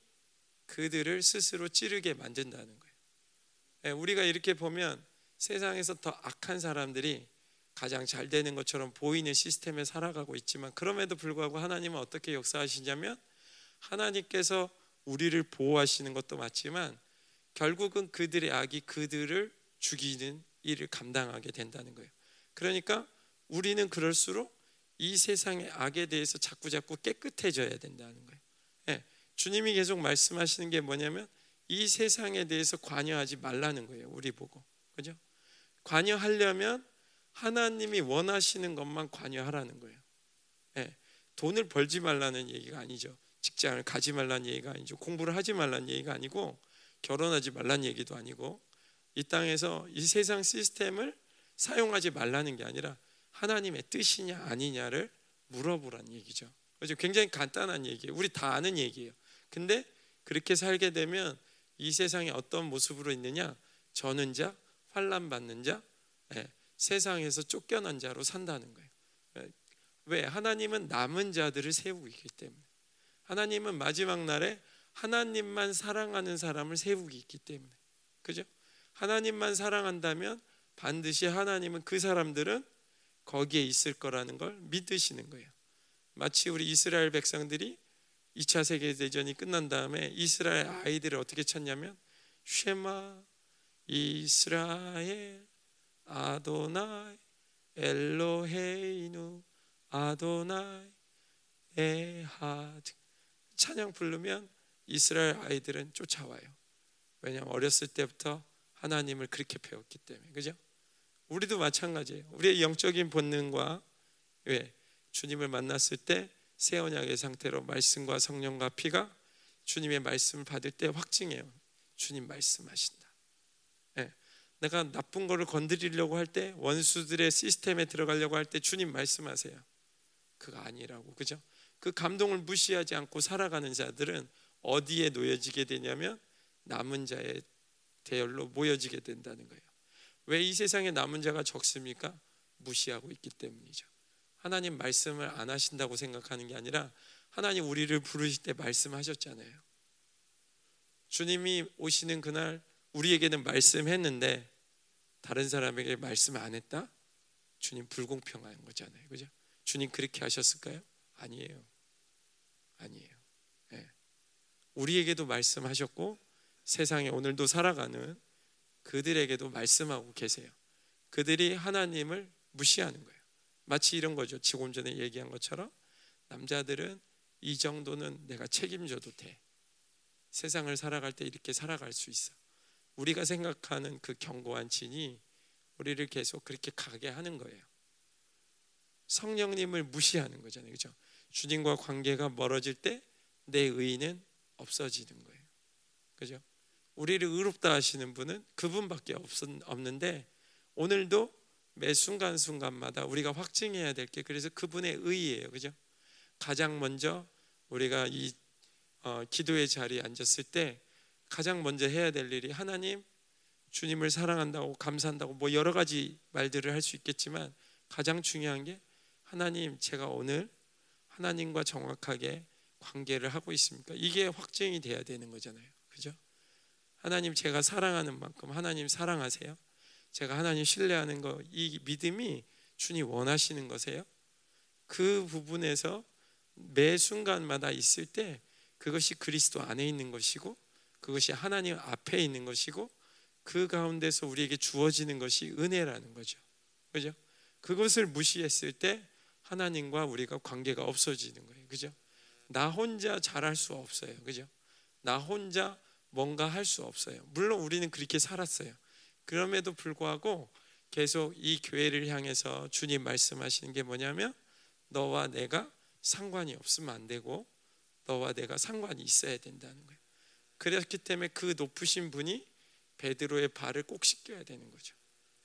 그들을 스스로 찌르게 만든다는 거예요. 예, 우리가 이렇게 보면 세상에서 더 악한 사람들이 가장 잘 되는 것처럼 보이는 시스템에 살아가고 있지만 그럼에도 불구하고 하나님은 어떻게 역사하시냐면 하나님께서 우리를 보호하시는 것도 맞지만 결국은 그들의 악이 그들을 죽이는 일을 감당하게 된다는 거예요. 그러니까 우리는 그럴수록 이 세상의 악에 대해서 자꾸 자꾸 깨끗해져야 된다는 거예요. 네, 주님이 계속 말씀하시는 게 뭐냐면 이 세상에 대해서 관여하지 말라는 거예요. 우리 보고 그죠? 관여하려면 하나님이 원하시는 것만 관여하라는 거예요. 네, 돈을 벌지 말라는 얘기가 아니죠. 직장을 가지 말라는 얘기가 아니죠. 공부를 하지 말라는 얘기가 아니고 결혼하지 말라는 얘기도 아니고 이 땅에서 이 세상 시스템을 사용하지 말라는 게 아니라 하나님의 뜻이냐 아니냐를 물어보라는 얘기죠. 그죠? 굉장히 간단한 얘기예요. 우리 다 아는 얘기예요. 근데 그렇게 살게 되면 이 세상에 어떤 모습으로 있느냐? 저는 자, 환란 받는 자, 네, 세상에서 쫓겨난 자로 산다는 거예요. 왜? 하나님은 남은 자들을 세우고 있기 때문에. 하나님은 마지막 날에 하나님만 사랑하는 사람을 세우기 있기 때문에 그죠? 하나님만 사랑한다면 반드시 하나님은 그 사람들은 거기에 있을 거라는 걸 믿으시는 거예요. 마치 우리 이스라엘 백성들이 2차 세계 대전이 끝난 다음에 이스라엘 아이들을 어떻게 찾냐면 쉐마 이스라엘 아도나이 엘로헤이누 아도나이 에하 찬양 부르면 이스라엘 아이들은 쫓아와요. 왜냐하면 어렸을 때부터 하나님을 그렇게 배웠기 때문에 그죠? 우리도 마찬가지예요. 우리의 영적인 본능과 왜 주님을 만났을 때 새 언약의 상태로 말씀과 성령과 피가 주님의 말씀을 받을 때 확증해요. 주님 말씀하신다. 네. 내가 나쁜 거를 건드리려고 할 때 원수들의 시스템에 들어가려고 할 때 주님 말씀하세요. 그거 아니라고 그죠? 그 감동을 무시하지 않고 살아가는 자들은 어디에 놓여지게 되냐면 남은 자의 대열로 모여지게 된다는 거예요. 왜 이 세상에 남은 자가 적습니까? 무시하고 있기 때문이죠. 하나님 말씀을 안 하신다고 생각하는 게 아니라 하나님 우리를 부르실 때 말씀하셨잖아요. 주님이 오시는 그날 우리에게는 말씀했는데 다른 사람에게 말씀 안 했다? 주님 불공평한 거잖아요. 그죠? 주님 그렇게 하셨을까요? 아니에요. 아니에요. 네. 우리에게도 말씀하셨고 세상에 오늘도 살아가는 그들에게도 말씀하고 계세요. 그들이 하나님을 무시하는 거예요. 마치 이런 거죠. 지금 전에 얘기한 것처럼 남자들은 이 정도는 내가 책임져도 돼. 세상을 살아갈 때 이렇게 살아갈 수 있어. 우리가 생각하는 그 견고한 진이 우리를 계속 그렇게 가게 하는 거예요. 성령님을 무시하는 거잖아요. 그죠? 주님과 관계가 멀어질 때 내 의는 없어지는 거예요. 그죠? 우리를 의롭다 하시는 분은 그분밖에 없는데 오늘도 매 순간순간마다 우리가 확증해야 될 게 그래서 그분의 의예요. 그죠? 가장 먼저 우리가 이 어, 기도의 자리에 앉았을 때 가장 먼저 해야 될 일이 하나님 주님을 사랑한다고 감사한다고 뭐 여러 가지 말들을 할 수 있겠지만 가장 중요한 게 하나님 제가 오늘 하나님과 정확하게 관계를 하고 있습니까? 이게 확증이 돼야 되는 거잖아요. 그죠? 하나님 제가 사랑하는 만큼 하나님 사랑하세요. 제가 하나님 신뢰하는 거 이 믿음이 주님 원하시는 거세요. 그 부분에서 매 순간마다 있을 때 그것이 그리스도 안에 있는 것이고 그것이 하나님 앞에 있는 것이고 그 가운데서 우리에게 주어지는 것이 은혜라는 거죠. 그죠? 그것을 무시했을 때 하나님과 우리가 관계가 없어지는 거예요. 그죠? 나 혼자 잘할 수 없어요. 그죠? 나 혼자 뭔가 할 수 없어요. 물론 우리는 그렇게 살았어요. 그럼에도 불구하고 계속 이 교회를 향해서 주님 말씀하시는 게 뭐냐면 너와 내가 상관이 없으면 안 되고 너와 내가 상관이 있어야 된다는 거예요. 그렇기 때문에 그 높으신 분이 베드로의 발을 꼭 씻겨야 되는 거죠.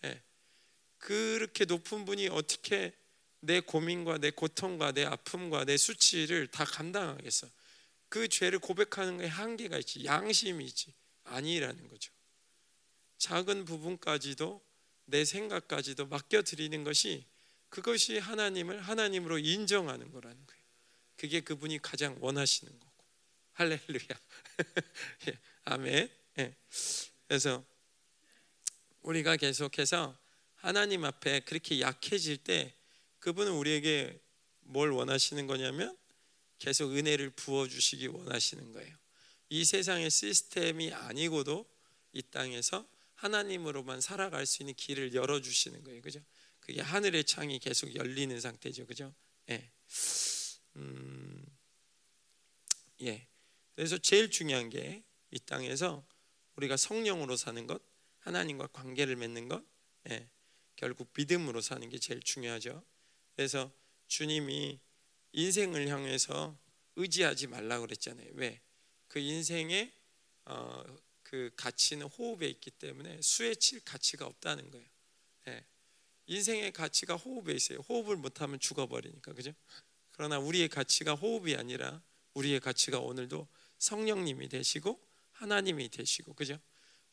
예. 그렇게 높은 분이 어떻게 내 고민과 내 고통과 내 아픔과 내 수치를 다 감당하겠어. 그 죄를 고백하는 게 한계가 있지. 양심이 있지. 아니라는 거죠. 작은 부분까지도 내 생각까지도 맡겨 드리는 것이 그것이 하나님을 하나님으로 인정하는 거라는 거예요. 그게 그분이 가장 원하시는 거고. 할렐루야. [laughs] 예, 아멘. 예. 그래서 우리가 계속해서 하나님 앞에 그렇게 약해질 때 그분은 우리에게 뭘 원하시는 거냐면 계속 은혜를 부어 주시기 원하시는 거예요. 이 세상의 시스템이 아니고도 이 땅에서 하나님으로만 살아갈 수 있는 길을 열어 주시는 거예요. 그죠? 그게 하늘의 창이 계속 열리는 상태죠. 그죠? 예. 음, 예. 그래서 제일 중요한 게 이 땅에서 우리가 성령으로 사는 것, 하나님과 관계를 맺는 것, 예. 결국 믿음으로 사는 게 제일 중요하죠. 그래서 주님이 인생을 향해서 의지하지 말라 그랬잖아요. 왜? 그 인생의 어, 그 가치는 호흡에 있기 때문에 수에 칠 가치가 없다는 거예요. 예. 인생의 가치가 호흡에 있어요. 호흡을 못하면 죽어버리니까 그죠? 그러나 우리의 가치가 호흡이 아니라 우리의 가치가 오늘도 성령님이 되시고 하나님이 되시고 그죠?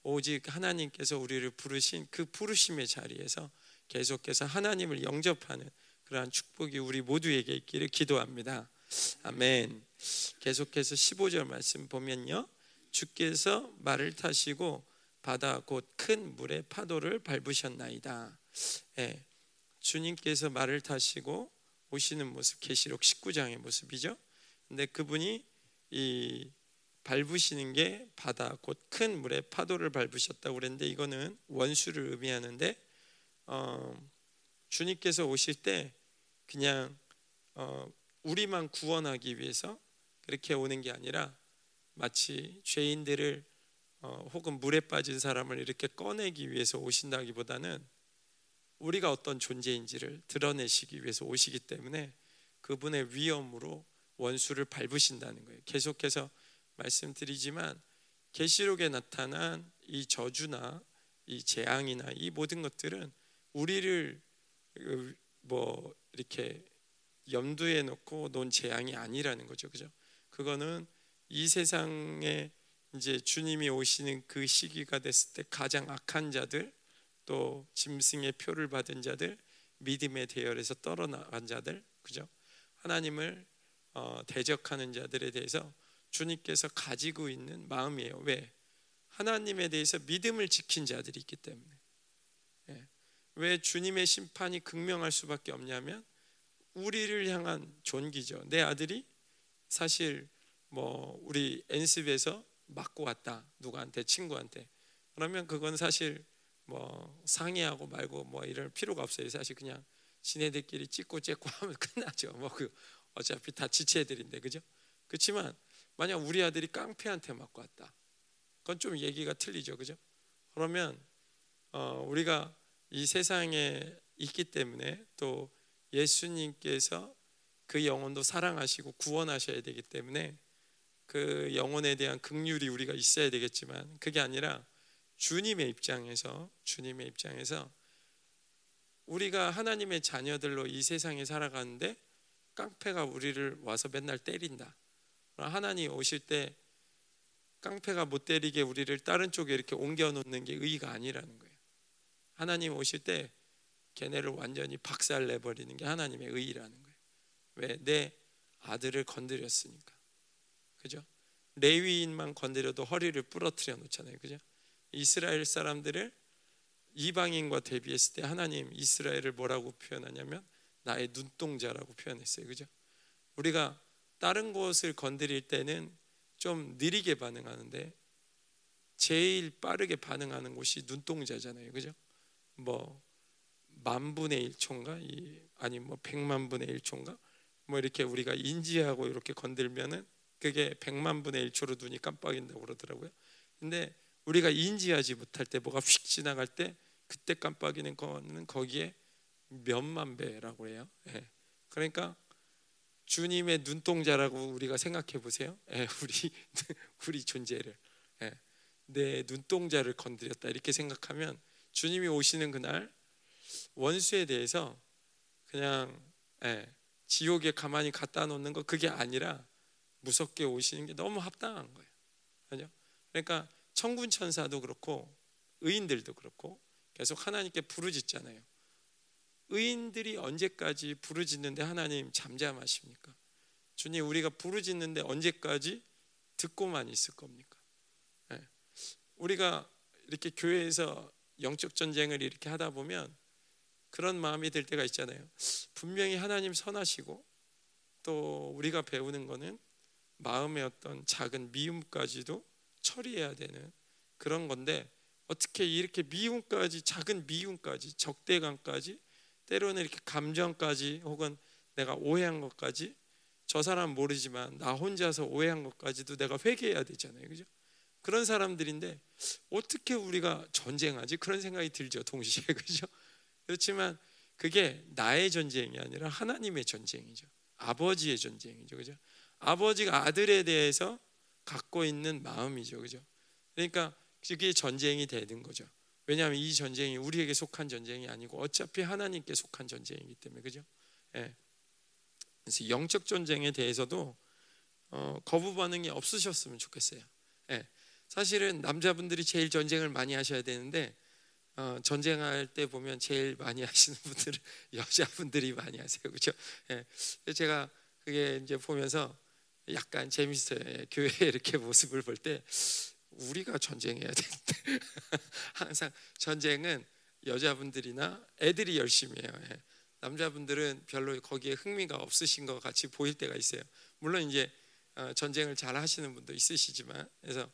오직 하나님께서 우리를 부르신 그 부르심의 자리에서 계속해서 하나님을 영접하는 그러한 축복이 우리 모두에게 있기를 기도합니다. 아멘. 계속해서 15절 말씀 보면요. 주께서 말을 타시고 바다 곧 큰 물의 파도를 밟으셨나이다. 예, 주님께서 말을 타시고 오시는 모습 계시록 19장의 모습이죠. 근데 그분이 이 밟으시는 게 바다 곧 큰 물의 파도를 밟으셨다고 그랬는데 이거는 원수를 의미하는데 어, 주님께서 오실 때 그냥 어, 우리만 구원하기 위해서 그렇게 오는 게 아니라 마치 죄인들을 어, 혹은 물에 빠진 사람을 이렇게 꺼내기 위해서 오신다기보다는 우리가 어떤 존재인지를 드러내시기 위해서 오시기 때문에 그분의 위엄으로 원수를 밟으신다는 거예요. 계속해서 말씀드리지만 계시록에 나타난 이 저주나 이 재앙이나 이 모든 것들은 우리를 뭐 이렇게 염두에 놓고 논 재앙이 아니라는 거죠. 그죠? 그거는 이 세상에 이제 주님이 오시는 그 시기가 됐을 때 가장 악한 자들 또 짐승의 표를 받은 자들 믿음의 대열에서 떨어나간 자들 그죠? 하나님을 어, 대적하는 자들에 대해서 주님께서 가지고 있는 마음이에요. 왜? 하나님에 대해서 믿음을 지킨 자들이 있기 때문에. 예. 왜 주님의 심판이 극명할 수밖에 없냐면 우리를 향한 존귀죠. 내 아들이 사실 뭐 우리 엔습에서 맞고 왔다 누구한테 친구한테 그러면 그건 사실 뭐 상의하고 말고 뭐 이럴 필요가 없어요. 사실 그냥 지네들끼리 찍고 째고 하면 [laughs] 끝나죠. 뭐 그 어차피 다 지체들인데 그죠? 그렇지만 만약 우리 아들이 깡패한테 맞고 왔다. 그건 좀 얘기가 틀리죠. 그죠? 그러면 어, 우리가 이 세상에 있기 때문에 또 예수님께서 그 영혼도 사랑하시고 구원하셔야 되기 때문에 그 영혼에 대한 극률이 우리가 있어야 되겠지만 그게 아니라 주님의 입장에서 주님의 입장에서 우리가 하나님의 자녀들로 이 세상에 살아가는데 깡패가 우리를 와서 맨날 때린다. 하나님 오실 때 깡패가 못 때리게 우리를 다른 쪽에 이렇게 옮겨 놓는 게 의가 아니라는 거예요. 하나님 오실 때 걔네를 완전히 박살 내버리는 게 하나님의 의라는 거예요. 왜? 내 아들을 건드렸으니까. 그죠? 레위인만 건드려도 허리를 부러뜨려 놓잖아요. 그죠? 이스라엘 사람들을 이방인과 대비했을 때 하나님 이스라엘을 뭐라고 표현하냐면 나의 눈동자라고 표현했어요. 그죠? 우리가 다른 곳을 건드릴 때는 좀 느리게 반응하는데 제일 빠르게 반응하는 곳이 눈동자잖아요. 그죠? 뭐 만분의 1초인가 이 아니 뭐 백만 분의 1초인가 뭐 이렇게 우리가 인지하고 이렇게 건들면은 그게 백만 분의 1초로 눈이 깜빡인다고 그러더라고요. 근데 우리가 인지하지 못할 때 뭐가 휙 지나갈 때 그때 깜빡이는 거는 거기에 몇만 배라고 해요. 예. 그러니까 주님의 눈동자라고 우리가 생각해 보세요. 예, 우리 [laughs] 우리 존재를 예. 내 눈동자를 건드렸다 이렇게 생각하면 주님이 오시는 그날 원수에 대해서 그냥 예, 지옥에 가만히 갖다 놓는 거 그게 아니라 무섭게 오시는 게 너무 합당한 거예요. 그죠? 그러니까 천군 천사도 그렇고 의인들도 그렇고 계속 하나님께 부르짖잖아요. 의인들이 언제까지 부르짖는데 하나님 잠잠하십니까? 주님 우리가 부르짖는데 언제까지 듣고만 있을 겁니까? 네. 우리가 이렇게 교회에서 영적 전쟁을 이렇게 하다 보면 그런 마음이 들 때가 있잖아요. 분명히 하나님 선하시고 또 우리가 배우는 거는 마음의 어떤 작은 미움까지도 처리해야 되는 그런 건데 어떻게 이렇게 미움까지 작은 미움까지 적대감까지 때로는 이렇게 감정까지 혹은 내가 오해한 것까지 저 사람 모르지만 나 혼자서 오해한 것까지도 내가 회개해야 되잖아요. 그죠? 그런 사람들인데 어떻게 우리가 전쟁하지? 그런 생각이 들죠. 동시에. [laughs] 그죠? 그렇지만 그게 나의 전쟁이 아니라 하나님의 전쟁이죠. 아버지의 전쟁이죠. 그죠? 아버지가 아들에 대해서 갖고 있는 마음이죠. 그죠? 그러니까 그게 전쟁이 되는 거죠. 왜냐하면 이 전쟁이 우리에게 속한 전쟁이 아니고 어차피 하나님께 속한 전쟁이기 때문에 그죠? 예. 그래서 영적 전쟁에 대해서도 어, 거부 반응이 없으셨으면 좋겠어요. 예. 사실은 남자분들이 제일 전쟁을 많이 하셔야 되는데 어, 전쟁할 때 보면 제일 많이 하시는 [laughs] 분들은 여자분들이 많이 하세요, 그렇죠? 예. 제가 그게 이제 보면서 약간 재밌어요. 예, 교회 이렇게 모습을 볼 때 우리가 전쟁해야 되는데 [laughs] 항상 전쟁은 여자분들이나 애들이 열심히 해요. 예. 남자분들은 별로 거기에 흥미가 없으신 것 같이 보일 때가 있어요. 물론 이제 어, 전쟁을 잘 하시는 분도 있으시지만 그래서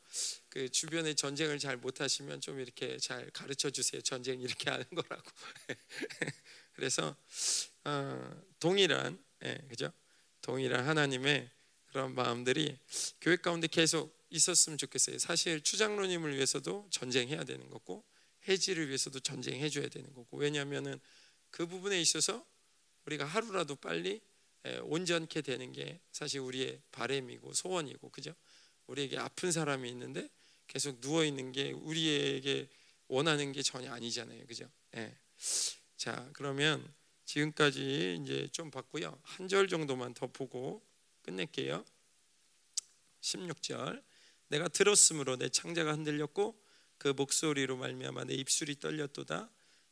그 주변에 전쟁을 잘 못하시면 좀 이렇게 잘 가르쳐 주세요. 전쟁 이렇게 하는 거라고. [laughs] 그래서 어, 동일한 예, 그죠? 동일한 하나님의 그런 마음들이 교회 가운데 계속 있었으면 좋겠어요. 사실 추장로님을 위해서도 전쟁해야 되는 거고 해지를 위해서도 전쟁해 줘야 되는 거고 왜냐하면은 그 부분에 있어서 우리가 하루라도 빨리 온전케 되는 게 사실 우리의 바램이고 소원이고 그죠? 우리에게 아픈 사람이 있는데 계속 누워 있는 게 우리에게 원하는 게 전혀 아니잖아요, 그죠? 예. 자 그러면 지금까지 이제 좀 봤고요. 한 절 정도만 더 보고 끝낼게요. 16절 내가 들었으므로 내 창자가 흔들렸고 그 목소리로 말미암아 내 입술이 떨렸도다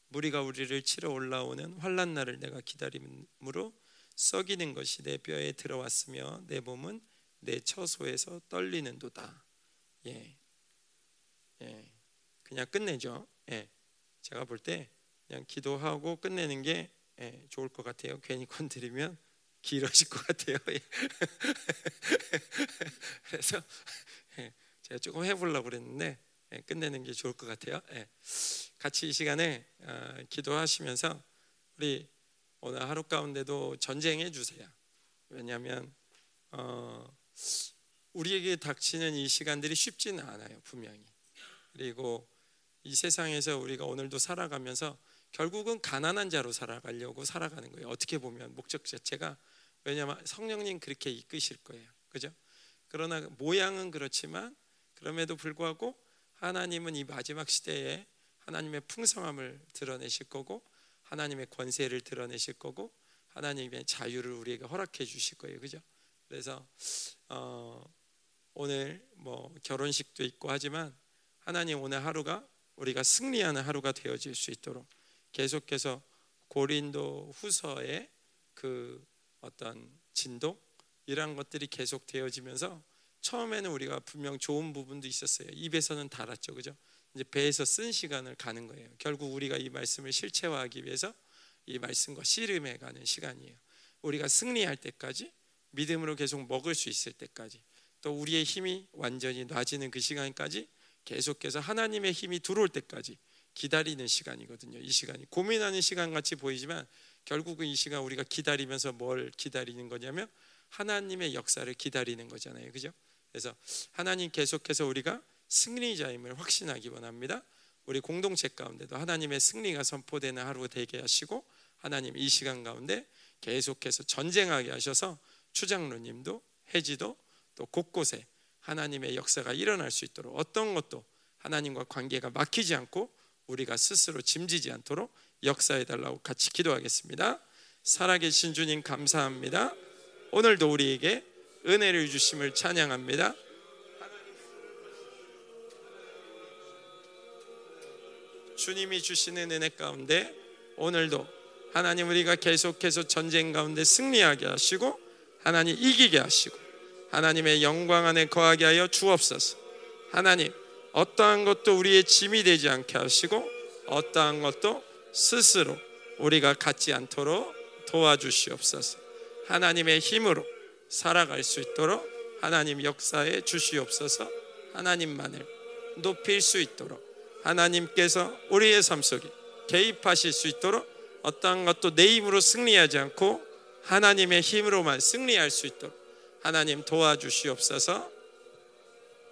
무리가 우리를 치러 올라오는 환란 날을 내가 기다림으로 썩이는 것이 내 뼈에 들어왔으며 내 몸은 내 처소에서 떨리는도다. 예, 예, 그냥 끝내죠. 예, 제가 볼 때 그냥 기도하고 끝내는 게 예, 좋을 것 같아요. 괜히 건드리면 길어질 것 같아요. 예. [laughs] 그래서 예, 제가 조금 해보려고 그랬는데 예, 끝내는 게 좋을 것 같아요. 예. 같이 이 시간에 어, 기도하시면서 우리 오늘 하루 가운데도 전쟁해 주세요. 왜냐하면 어, 우리에게 닥치는 이 시간들이 쉽지는 않아요, 분명히. 그리고 이 세상에서 우리가 오늘도 살아가면서 결국은 가난한 자로 살아가려고 살아가는 거예요. 어떻게 보면 목적 자체가 왜냐하면 성령님 그렇게 이끄실 거예요, 그죠? 그러나 모양은 그렇지만 그럼에도 불구하고 하나님은 이 마지막 시대에 하나님의 풍성함을 드러내실 거고 하나님의 권세를 드러내실 거고 하나님의 자유를 우리에게 허락해 주실 거예요. 그죠? 그래서 어, 오늘 뭐 결혼식도 있고 하지만 하나님 오늘 하루가 우리가 승리하는 하루가 되어질 수 있도록 계속해서 고린도 후서의 그 어떤 진동 이런 것들이 계속 되어지면서 처음에는 우리가 분명 좋은 부분도 있었어요. 입에서는 달았죠, 그죠? 이제 배에서 쓴 시간을 가는 거예요. 결국 우리가 이 말씀을 실체화하기 위해서 이 말씀과 씨름해 가는 시간이에요. 우리가 승리할 때까지 믿음으로 계속 먹을 수 있을 때까지 또 우리의 힘이 완전히 놔지는 그 시간까지 계속해서 하나님의 힘이 들어올 때까지 기다리는 시간이거든요. 이 시간이 고민하는 시간 같이 보이지만 결국은 이 시간 우리가 기다리면서 뭘 기다리는 거냐면 하나님의 역사를 기다리는 거잖아요. 그죠? 그래서 하나님 계속해서 우리가 승리자임을 확신하기 원합니다. 우리 공동체 가운데도 하나님의 승리가 선포되는 하루 되게 하시고 하나님 이 시간 가운데 계속해서 전쟁하게 하셔서 추장로님도 해지도 또 곳곳에 하나님의 역사가 일어날 수 있도록 어떤 것도 하나님과 관계가 막히지 않고 우리가 스스로 짐지지 않도록 역사해 달라고 같이 기도하겠습니다. 살아계신 주님 감사합니다. 오늘도 우리에게 은혜를 주심을 찬양합니다. 주님이 주시는 은혜 가운데 오늘도 하나님 우리가 계속해서 전쟁 가운데 승리하게 하시고 하나님 이기게 하시고 하나님의 영광 안에 거하게 하여 주옵소서. 하나님 어떠한 것도 우리의 짐이 되지 않게 하시고 어떠한 것도 스스로 우리가 갖지 않도록 도와주시옵소서. 하나님의 힘으로 살아갈 수 있도록 하나님 역사에 주시옵소서. 하나님만을 높일 수 있도록 하나님께서 우리의 삶 속에 개입하실 수 있도록 어떠한 것도 내 힘으로 승리하지 않고 하나님의 힘으로만 승리할 수 있도록 하나님 도와주시옵소서